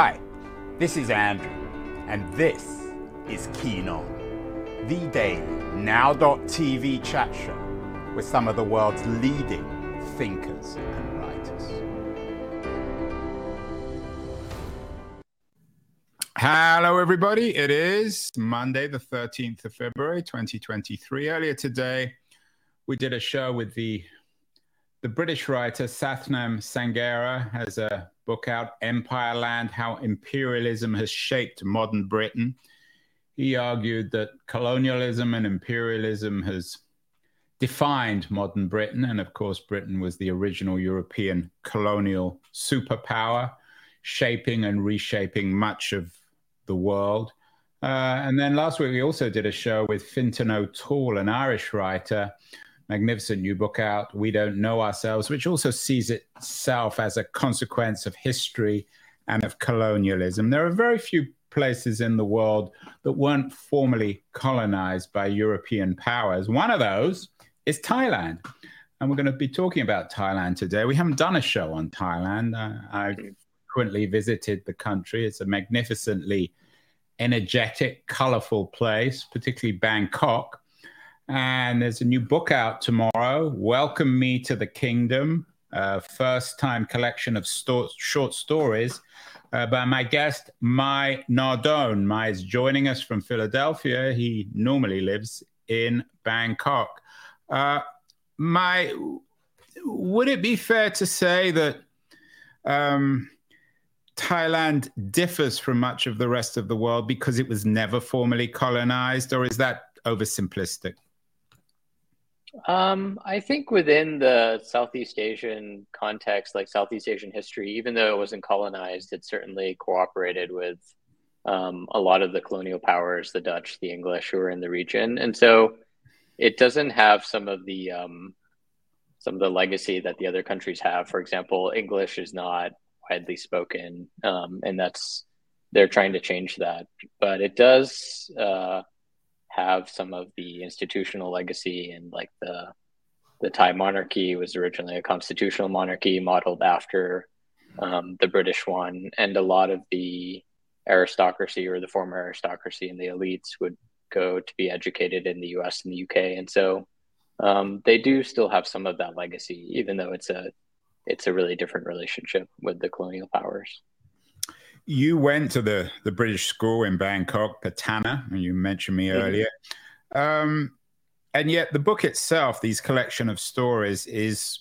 Hi, this is Andrew, and this is Keen On, the daily now.tv chat show with some of the world's leading thinkers and writers. Hello, everybody. It is Monday, the 13th of February, 2023. Earlier today, we did a show with the the British writer Sathnam Sanghera has a book out, Empire Land How Imperialism Has Shaped Modern Britain. He argued that colonialism and imperialism has defined modern Britain. And of course, Britain was the original European colonial superpower, shaping and reshaping much of the world. Uh, and then last week, we also did a show with Fintan O'Toole, an Irish writer magnificent new book out, We Don't Know Ourselves, which also sees itself as a consequence of history and of colonialism. There are very few places in the world that weren't formally colonized by European powers. One of those is Thailand. And we're going to be talking about Thailand today. We haven't done a show on Thailand. Uh, I frequently visited the country. It's a magnificently energetic, colorful place, particularly Bangkok. And there's a new book out tomorrow Welcome Me to the Kingdom, uh, first time collection of sto- short stories uh, by my guest, Mai Nardone. Mai is joining us from Philadelphia. He normally lives in Bangkok. Uh, Mai, would it be fair to say that um, Thailand differs from much of the rest of the world because it was never formally colonized, or is that oversimplistic? Um, I think within the Southeast Asian context, like Southeast Asian history, even though it wasn't colonized, it certainly cooperated with um, a lot of the colonial powers, the Dutch, the English, who were in the region, and so it doesn't have some of the um, some of the legacy that the other countries have. For example, English is not widely spoken, um, and that's they're trying to change that, but it does. Uh, have some of the institutional legacy and like the the Thai monarchy was originally a constitutional monarchy modeled after um, the British one, and a lot of the aristocracy or the former aristocracy and the elites would go to be educated in the U.S. and the U.K. And so um, they do still have some of that legacy, even though it's a it's a really different relationship with the colonial powers you went to the the British school in Bangkok, Patana, and you mentioned me mm-hmm. earlier. Um, and yet, the book itself, these collection of stories, is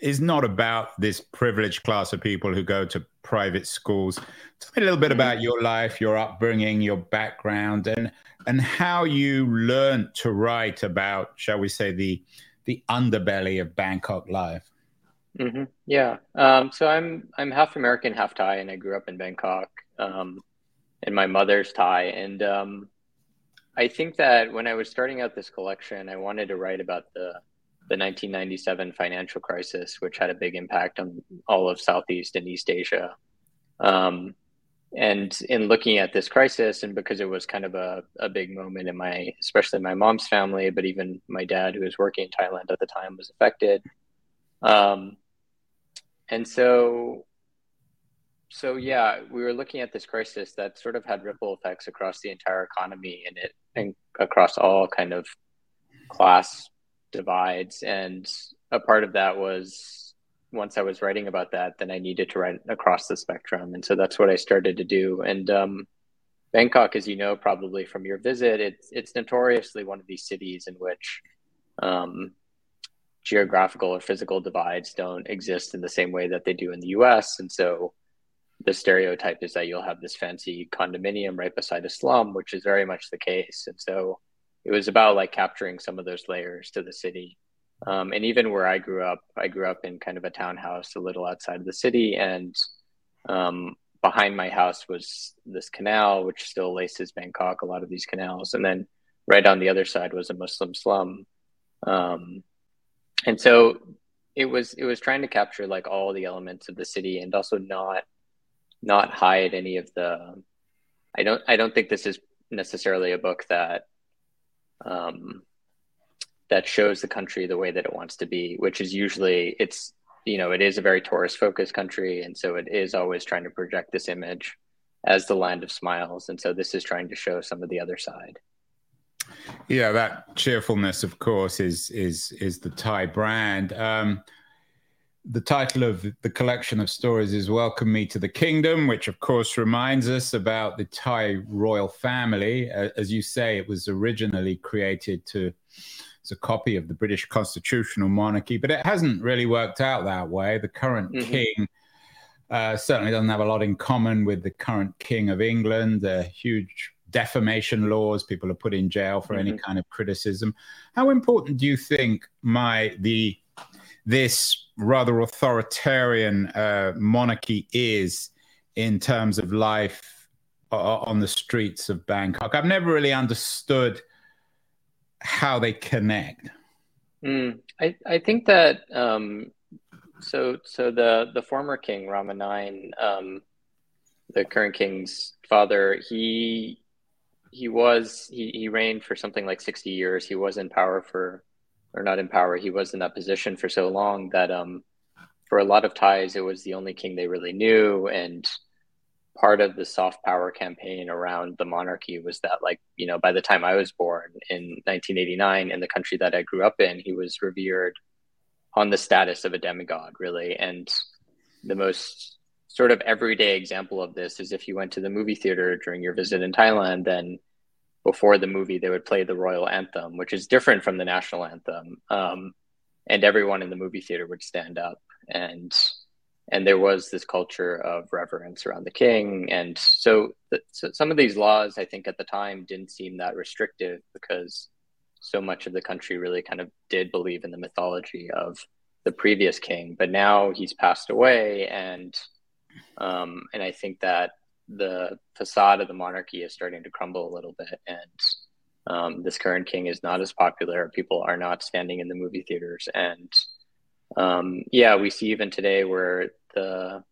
is not about this privileged class of people who go to private schools. Tell me a little bit mm-hmm. about your life, your upbringing, your background, and and how you learned to write about, shall we say, the the underbelly of Bangkok life. Mm-hmm. Yeah. Um, so I'm I'm half American, half Thai, and I grew up in Bangkok. Um, and my mother's Thai, and um, I think that when I was starting out this collection, I wanted to write about the the 1997 financial crisis, which had a big impact on all of Southeast and East Asia. Um, and in looking at this crisis, and because it was kind of a, a big moment in my, especially my mom's family, but even my dad, who was working in Thailand at the time, was affected. Um, and so so yeah we were looking at this crisis that sort of had ripple effects across the entire economy and it and across all kind of class divides. And a part of that was once i was writing about that then i needed to write across the spectrum. And so that's what i started to do. And um, bangkok as you know probably from your visit it's it's notoriously one of these cities in which um, geographical or physical divides don't exist in the same way that they do in the US. And so the stereotype is that you'll have this fancy condominium right beside a slum, which is very much the case. And so it was about like capturing some of those layers to the city. Um, and even where I grew up, I grew up in kind of a townhouse a little outside of the city. And um, behind my house was this canal, which still laces Bangkok, a lot of these canals. And then right on the other side was a Muslim slum. Um, and so it was it was trying to capture like all the elements of the city and also not not hide any of the i don't i don't think this is necessarily a book that um that shows the country the way that it wants to be which is usually it's you know, it is a very tourist focused country. And so it is always trying to project this image as the land of smiles. And so this is trying to show some of the other side. Yeah, that cheerfulness, of course, is is is the Thai brand. Um, the title of the collection of stories is Welcome Me to the Kingdom, which of course reminds us about the Thai royal family. As you say, it was originally created to as a copy of the British constitutional monarchy, but it hasn't really worked out that way. The current mm-hmm. king uh, certainly doesn't have a lot in common with the current king of England. Uh, huge defamation laws, people are put in jail for mm-hmm. any kind of criticism. How important do you think Mai the this rather authoritarian uh, monarchy is in terms of life uh, on the streets of Bangkok. I've never really understood how they connect. Mm, I, I think that um, so so the the former king Rama IX, um, the current king's father, he he was he, he reigned for something like 60 years. He was in power for or not in power, he was in that position for so long that um, for a lot of Thais it was the only king they really knew. And part of the soft power campaign around the monarchy was that, like, you know, by the time I was born in 1989 in the country that I grew up in, he was revered on the status of a demigod, really. And the most sort of everyday example of this is if you went to the movie theater during your visit in Thailand, then before the movie they would play the royal anthem which is different from the national anthem. Um, and everyone in the movie theater would stand up and and there was this culture of reverence around the king. And so, the, so some of these laws i think at the time didn't seem that restrictive because so much of the country really kind of did believe in the mythology of the previous king. But now he's passed away and um, and i think that the facade of the monarchy is starting to crumble a little bit, and um, this current king is not as popular. People are not standing in the movie theaters, and um, yeah, we see even today where the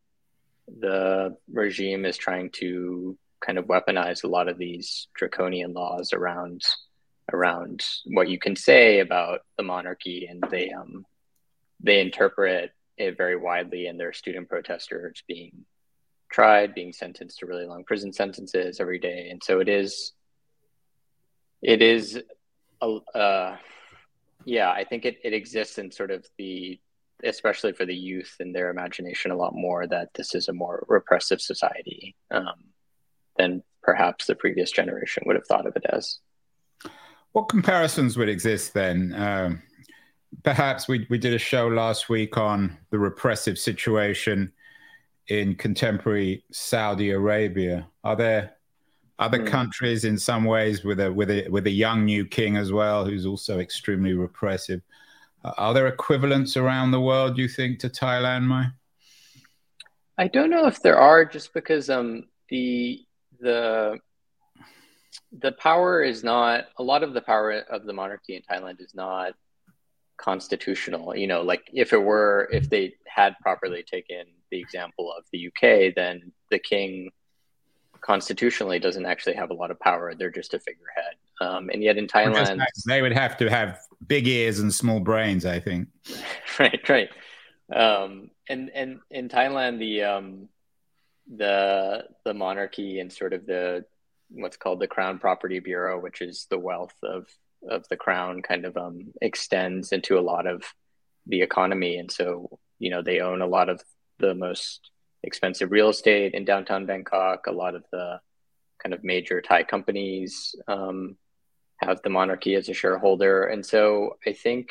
the regime is trying to kind of weaponize a lot of these draconian laws around around what you can say about the monarchy, and they um they interpret it very widely, and their student protesters being tried, being sentenced to really long prison sentences every day, and so it is. It is, a, uh, yeah. I think it it exists in sort of the, especially for the youth and their imagination, a lot more that this is a more repressive society um, than perhaps the previous generation would have thought of it as. What comparisons would exist then? Um, perhaps we we did a show last week on the repressive situation in contemporary Saudi Arabia? Are there other mm. countries in some ways with a with a with a young new king as well, who's also extremely repressive? Uh, are there equivalents around the world? You think to Thailand, Mai? I don't know if there are, just because um the the the power is not a lot of the power of the monarchy in Thailand is not constitutional. You know, like if it were, if they had properly taken the example of the UK, then the king constitutionally doesn't actually have a lot of power. They're just a figurehead. Um, and yet in Thailand, they would have to have big ears and small brains, I think. right, right. Um, and and in Thailand, the um, the the monarchy and sort of the what's called the Crown Property Bureau, which is the wealth of of the crown kind of um, extends into a lot of the economy. And so, you know, they own a lot of the most expensive real estate in downtown Bangkok. A lot of the kind of major Thai companies um, have the monarchy as a shareholder. And so I think,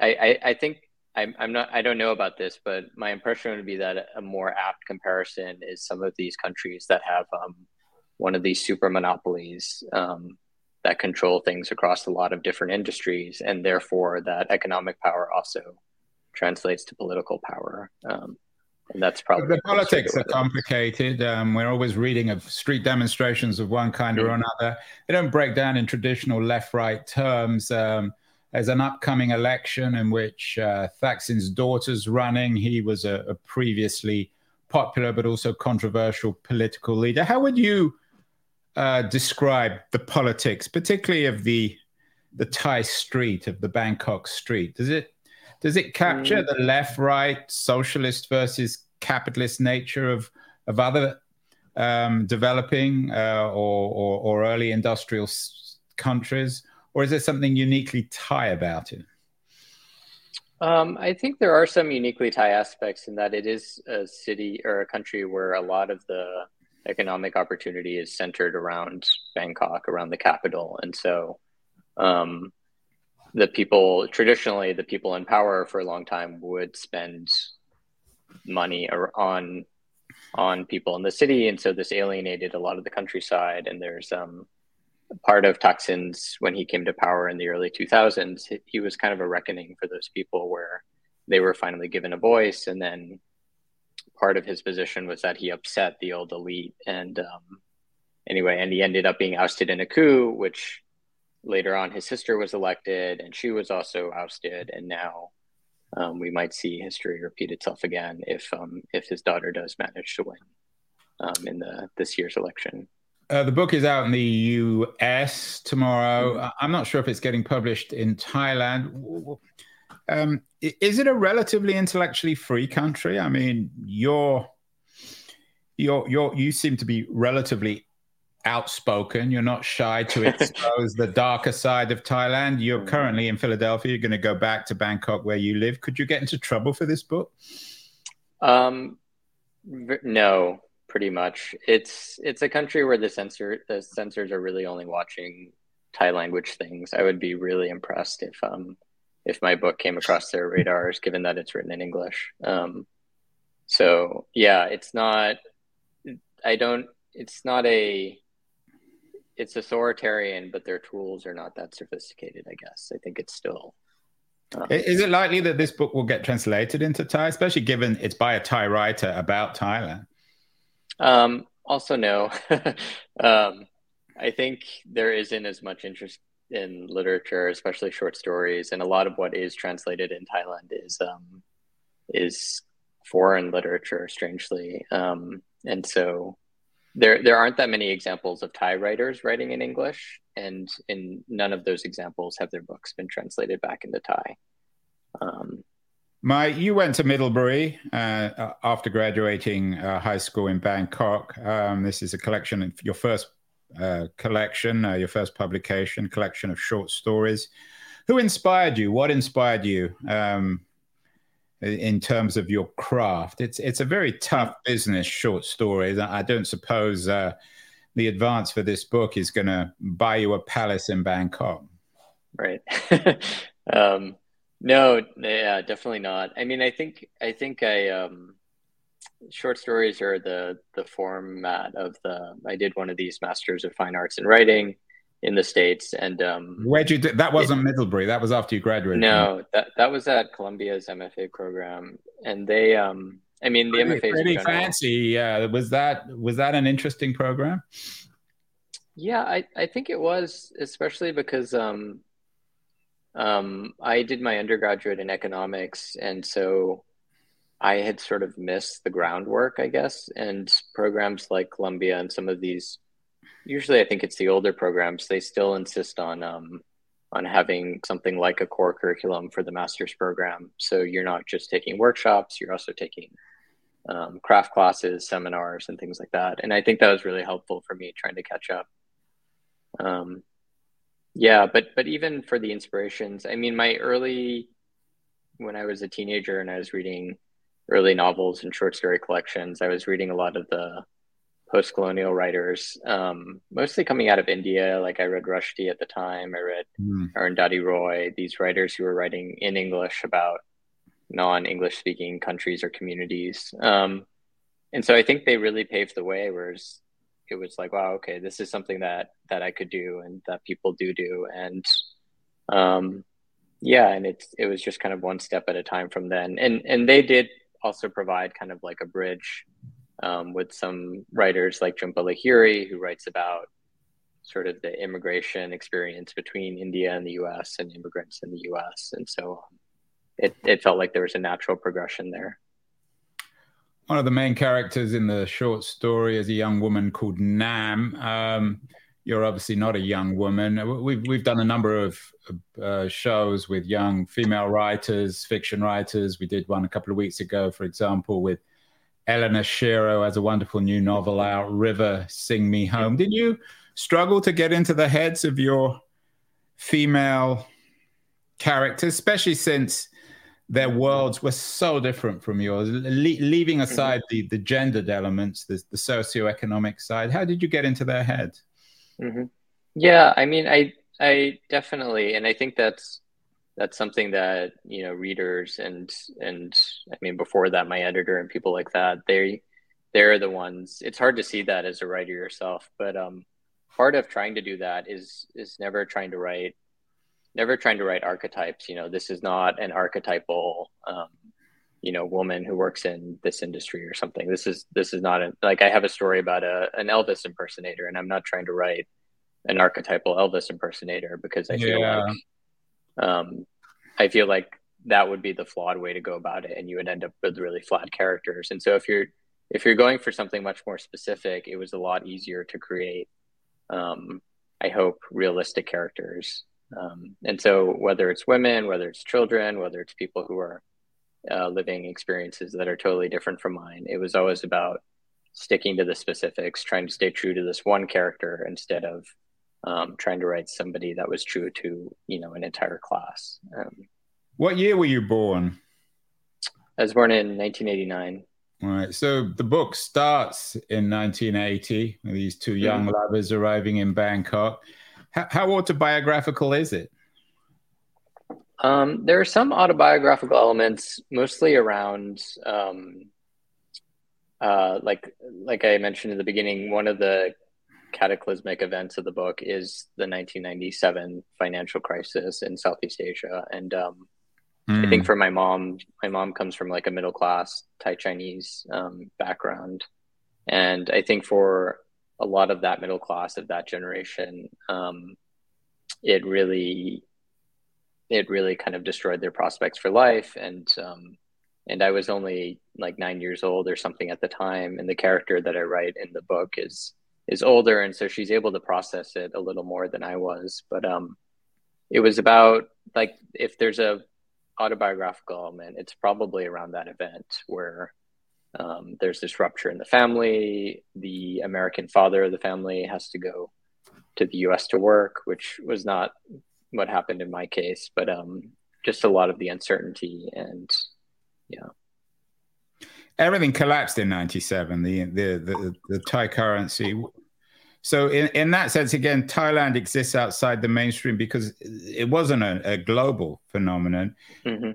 I, I, I think I'm, I'm not, I don't know about this, but my impression would be that a more apt comparison is some of these countries that have um, one of these super monopolies um, that control things across a lot of different industries, and therefore that economic power also translates to political power. Um, and that's probably the politics are complicated. Um, we're always reading of street demonstrations of one kind mm-hmm. or another. They don't break down in traditional left-right terms. Um, there's an upcoming election in which uh, Thaksin's daughter's running. He was a, a previously popular but also controversial political leader. How would you uh, describe the politics, particularly of the the Thai street of the Bangkok street? Does it Does it capture mm. the left right socialist versus capitalist nature of of other um, developing uh, or, or, or early industrial s- countries, or is there something uniquely Thai about it? Um, I think there are some uniquely Thai aspects in that it is a city or a country where a lot of the economic opportunity is centered around Bangkok, around the capital, and so um, the people traditionally the people in power for a long time would spend money on on people in the city. And so this alienated a lot of the countryside. And there's um part of Thaksin's when he came to power in the early 2000s he was kind of a reckoning for those people where they were finally given a voice. And then part of his position was that he upset the old elite and um, anyway and he ended up being ousted in a coup which later on his sister was elected and she was also ousted and now um, we might see history repeat itself again if um, if his daughter does manage to win um, in the this year's election. Uh, the book is out in the US tomorrow. Mm-hmm. I'm not sure if it's getting published in Thailand. Um, is it a relatively intellectually free country? I mean, you're, you're, you're, you seem to be relatively outspoken. You're not shy to expose the darker side of Thailand. You're mm. currently in Philadelphia. You're going to go back to Bangkok where you live. Could you get into trouble for this book? Um, no, pretty much. It's it's a country where the censor the censors are really only watching Thai language things. I would be really impressed if um if my book came across their radars, given that it's written in English. Um, so yeah, it's not. I don't. It's not a it's authoritarian, but their tools are not that sophisticated. I guess I think it's still. Um, is it likely that this book will get translated into Thai, especially given it's by a Thai writer about Thailand? Um, also, no. um, I think there isn't as much interest in literature, especially short stories, and a lot of what is translated in Thailand is um, is foreign literature, strangely, um, and so there there aren't that many examples of Thai writers writing in English, and in none of those examples have their books been translated back into Thai. Um, Mai, you went to Middlebury uh, after graduating uh, high school in Bangkok. Um, this is a collection of your first uh, collection, uh, your first publication, collection of short stories. Who inspired you? What inspired you? Um, in terms of your craft. It's it's a very tough business, short stories. I don't suppose uh, the advance for this book is going to buy you a palace in Bangkok. Right. um, no, yeah, definitely not. I mean, I think I think I um, short stories are the the format of the. I did one of these Masters of Fine Arts in Writing in the states. And um, where'd you do that? Wasn't it, Middlebury. That was after you graduated. No, that that was at Columbia's MFA program, and they. Um, I mean, the pretty, MFA is pretty fancy. Yeah, was that was that an interesting program? Yeah, I I think it was, especially because um, um, I did my undergraduate in economics, and so I had sort of missed the groundwork, I guess. And programs like Columbia and some of these usually I think it's the older programs. They still insist on um, on having something like a core curriculum for the master's program. So you're not just taking workshops; you're also taking um, craft classes, seminars, and things like that. And I think that was really helpful for me trying to catch up. Um, yeah, but but even for the inspirations, I mean, my early when I was a teenager and I was reading early novels and short story collections, I was reading a lot of the post-colonial writers, um, mostly coming out of India. Like I read Rushdie at the time. I read mm. Arundhati Roy. These writers who were writing in English about non-English speaking countries or communities. Um, and so I think they really paved the way. Whereas it was like, wow, okay, this is something that that I could do and that people do do. And um, yeah, and it's it was just kind of one step at a time from then. And and they did also provide kind of like a bridge um, with some writers like Jhumpa Lahiri, who writes about sort of the immigration experience between India and the US and immigrants in the US. And so it, it felt like there was a natural progression there. One of the main characters in the short story is a young woman called Nam. Um, you're obviously not a young woman. We've we've done a number of uh, shows with young female writers, fiction writers. We did one a couple of weeks ago, for example, with Eleanor Shearer has a wonderful new novel out, River, Sing Me Home. Did you struggle to get into the heads of your female characters, especially since their worlds were so different from yours, Le- leaving aside mm-hmm. the, the gendered elements, the, the socioeconomic side? How did you get into their head? Mm-hmm. Yeah, I mean, I I definitely, and I think that's that's something that you know readers and and I mean before that my editor and people like that they they're the ones. It's hard to see that as a writer yourself, but um, part of trying to do that is is never trying to write never trying to write archetypes. You know, this is not an archetypal um, you know woman who works in this industry or something. This is this is not a, like i have a story about a, an elvis impersonator and i'm not trying to write an archetypal elvis impersonator because i feel yeah. like um i feel like that would be the flawed way to go about it and you would end up with really flat characters. And so if you're if you're going for something much more specific it was a lot easier to create um i hope realistic characters. Um, and so whether it's women whether it's children whether it's people who are uh, living experiences that are totally different from mine. It was always about sticking to the specifics, trying to stay true to this one character instead of um, trying to write somebody that was true to you know an entire class. Um, what year were you born? I was born in 1989. All right. So the book starts in 1980 with these two young mm-hmm. lovers arriving in Bangkok. How, how autobiographical is it? Um, there are some autobiographical elements, mostly around, um, uh, like like I mentioned in the beginning. One of the cataclysmic events of the book is the 1997 financial crisis in Southeast Asia, and um, mm. I think hmm. for my mom, my mom comes from like a middle class Thai Chinese um, background, and I think for a lot of that middle class of that generation, um, it really it really kind of destroyed their prospects for life. And um, and I was only like nine years old or something at the time. And the character that I write in the book is is older, and so she's able to process it a little more than I was. But um, it was about like if there's a autobiographical element, it's probably around that event where um, there's this rupture in the family. The American father of the family has to go to the U.S. to work, which was not what happened in my case, but um, just a lot of the uncertainty and yeah. Everything collapsed in '97. The, the the the Thai currency. So in, in that sense, again, Thailand exists outside the mainstream because it wasn't a, a global phenomenon. Mm-hmm.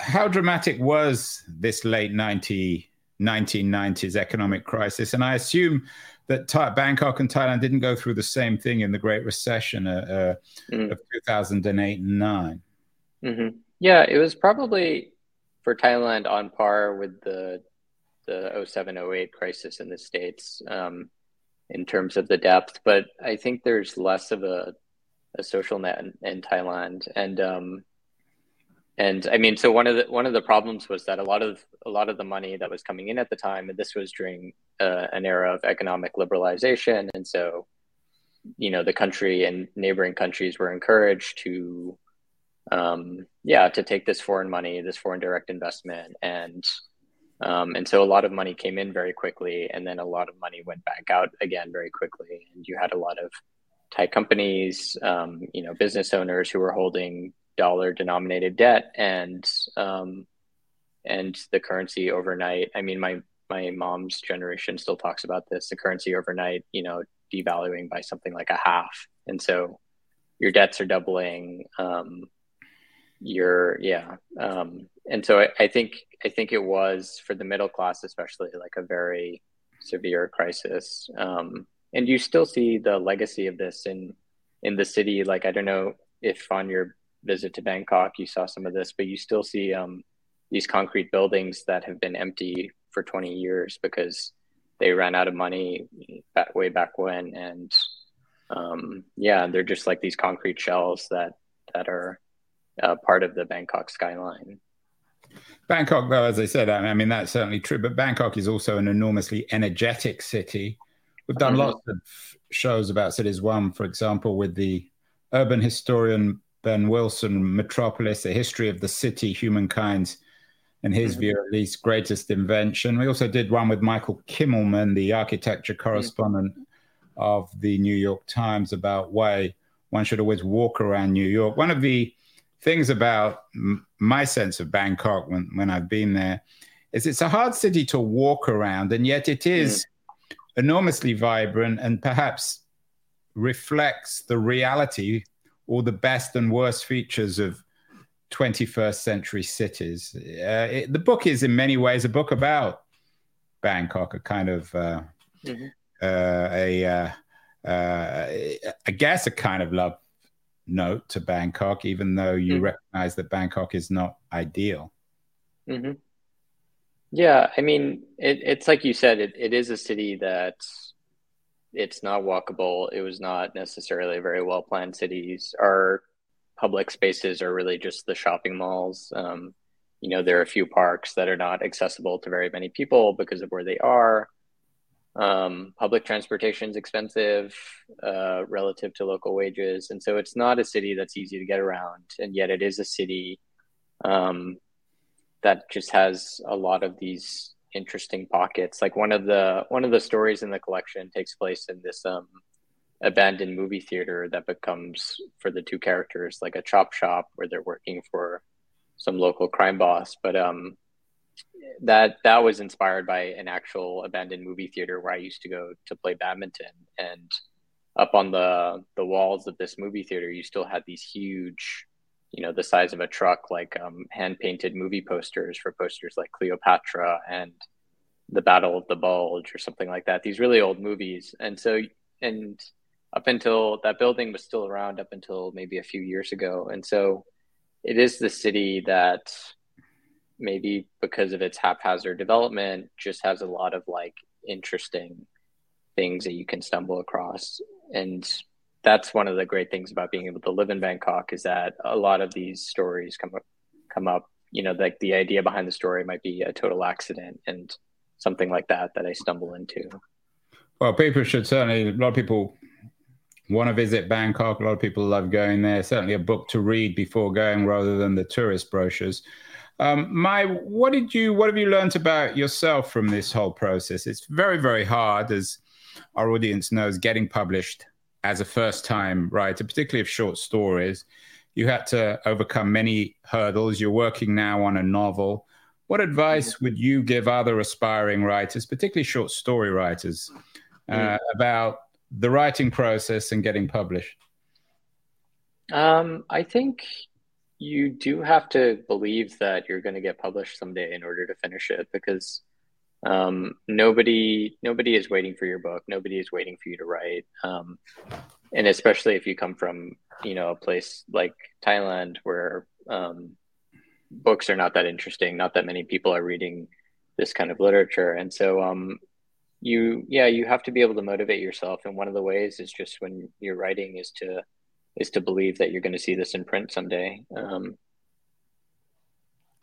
How dramatic was this late 90, 1990s economic crisis? And I assume that Bangkok and Thailand didn't go through the same thing in the Great Recession uh, uh, mm. of 2008 and 9. Mm-hmm. Yeah, it was probably for Thailand on par with the the 07 08 crisis in the States um, in terms of the depth, but I think there's less of a, a social net in, in Thailand. And um, and I mean, so one of the one of the problems was that a lot of a lot of the money that was coming in at the time, and this was during uh, an era of economic liberalization, and so you know the country and neighboring countries were encouraged to, um, yeah, to take this foreign money, this foreign direct investment, and um, and so a lot of money came in very quickly, and then a lot of money went back out again very quickly, and you had a lot of Thai companies, um, you know, business owners who were holding dollar denominated debt and um, and the currency overnight. I mean, my my mom's generation still talks about this. The currency overnight, you know, devaluing by something like a half, and so your debts are doubling. Um, your yeah, um, and so I, I think I think it was for the middle class, especially like a very severe crisis. Um, and you still see the legacy of this in in the city. Like I don't know if on your visit to Bangkok, you saw some of this, but you still see um, these concrete buildings that have been empty for 20 years because they ran out of money back way back when, and um, yeah, they're just like these concrete shells that that are uh, part of the Bangkok skyline. Bangkok, though, as I said, I mean that's certainly true. But Bangkok is also an enormously energetic city. We've done mm-hmm. lots of shows about cities. One, for example, with the urban historian Ben Wilson, Metropolis: A History of the City, Humankind's, in his mm-hmm. view, at least, greatest invention. We also did one with Michael Kimmelman, the architecture mm-hmm. correspondent mm-hmm. of the New York Times, about why one should always walk around New York. One of the things about m- my sense of Bangkok when, when I've been there is it's a hard city to walk around, and yet it is mm. enormously vibrant and perhaps reflects the reality or the best and worst features of 21st century cities. Uh, it, the book is in many ways a book about Bangkok, a kind of uh, mm-hmm. uh, a uh, uh, I guess a kind of love note to Bangkok, even though you mm-hmm. recognize that Bangkok is not ideal. Mm-hmm. Yeah, I mean, it, it's like you said, it, it is a city that it's not walkable. It was not necessarily a very well planned cities. Our public spaces are really just the shopping malls. Um, you know, there are a few parks that are not accessible to very many people because of where they are. Um, public transportation is expensive uh, relative to local wages, and so it's not a city that's easy to get around. And yet, it is a city um, that just has a lot of these interesting pockets. Like one of the one of the stories in the collection takes place in this um, abandoned movie theater that becomes for the two characters like a chop shop where they're working for some local crime boss. But um, that that was inspired by an actual abandoned movie theater where I used to go to play badminton and up on the the walls of this movie theater you still had these huge you know the size of a truck like um, hand painted movie posters for posters like cleopatra and the battle of the bulge or something like that these really old movies. And so and up until that building was still around up until maybe a few years ago. And so it is the city that maybe because of its haphazard development just has a lot of like interesting things that you can stumble across. And that's one of the great things about being able to live in Bangkok is that a lot of these stories come up, come up. You know, like the idea behind the story might be a total accident and something like that that I stumble into. Well, people should certainly. A lot of people want to visit Bangkok. A lot of people love going there. Certainly, a book to read before going, rather than the tourist brochures. Um, what did you? What have you learned about yourself from this whole process? It's very, very hard, as our audience knows, getting published as a first time writer, particularly of short stories. You had to overcome many hurdles. You're working now on a novel. What advice mm-hmm. would you give other aspiring writers, particularly short story writers, uh, mm. about the writing process and getting published? Um, I think you do have to believe that you're going to get published someday in order to finish it because um, nobody nobody is waiting for your book. Nobody is waiting for you to write. Um, and especially if you come from you know a place like thailand where um, books are not that interesting not that many people are reading this kind of literature. And so um, you yeah you have to be able to motivate yourself. And one of the ways is just when you're writing is to is to believe that you're going to see this in print someday. Um,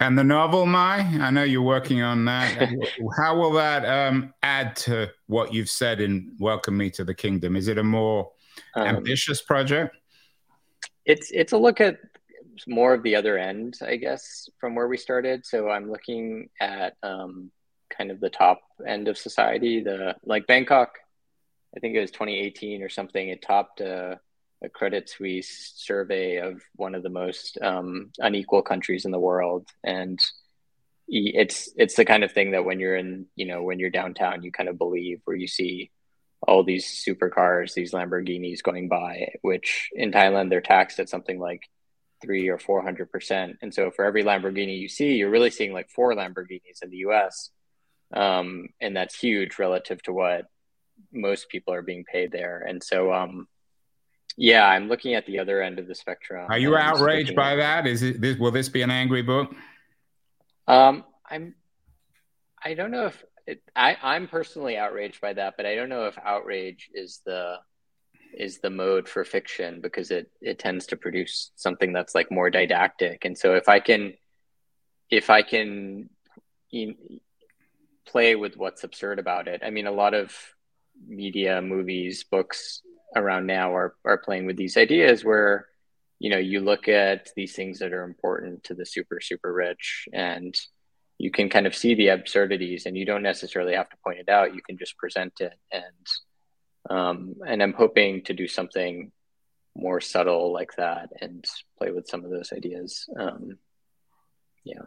and the novel, Mai, I know you're working on that. How will that um, add to what you've said in Welcome Me to the Kingdom? Is it a more um, ambitious project? It's it's a look at more of the other end, I guess, from where we started. So I'm looking at um, kind of the top end of society. The like Bangkok, I think it was 2018 or something. It topped. Uh, a Credit Suisse survey of one of the most um, unequal countries in the world, and it's it's the kind of thing that when you're in you know when you're downtown, you kind of believe where you see all these supercars, these Lamborghinis going by, which in Thailand they're taxed at something like three or four hundred percent, and so for every Lamborghini you see, you're really seeing like four Lamborghinis in the U.S. Um, and that's huge relative to what most people are being paid there. And so, um, yeah, I'm looking at the other end of the spectrum. Are you outraged by that? Is it this, will this be an angry book? Um, I'm. I don't know if it, I. I'm personally outraged by that, but I don't know if outrage is the is the mode for fiction because it it tends to produce something that's like more didactic. And so if I can, if I can, you, play with what's absurd about it. I mean, a lot of media, movies, books around now are are playing with these ideas where you know you look at these things that are important to the super super rich and you can kind of see the absurdities and you don't necessarily have to point it out. You can just present it and um, and i'm hoping to do something more subtle like that and play with some of those ideas. Um, yeah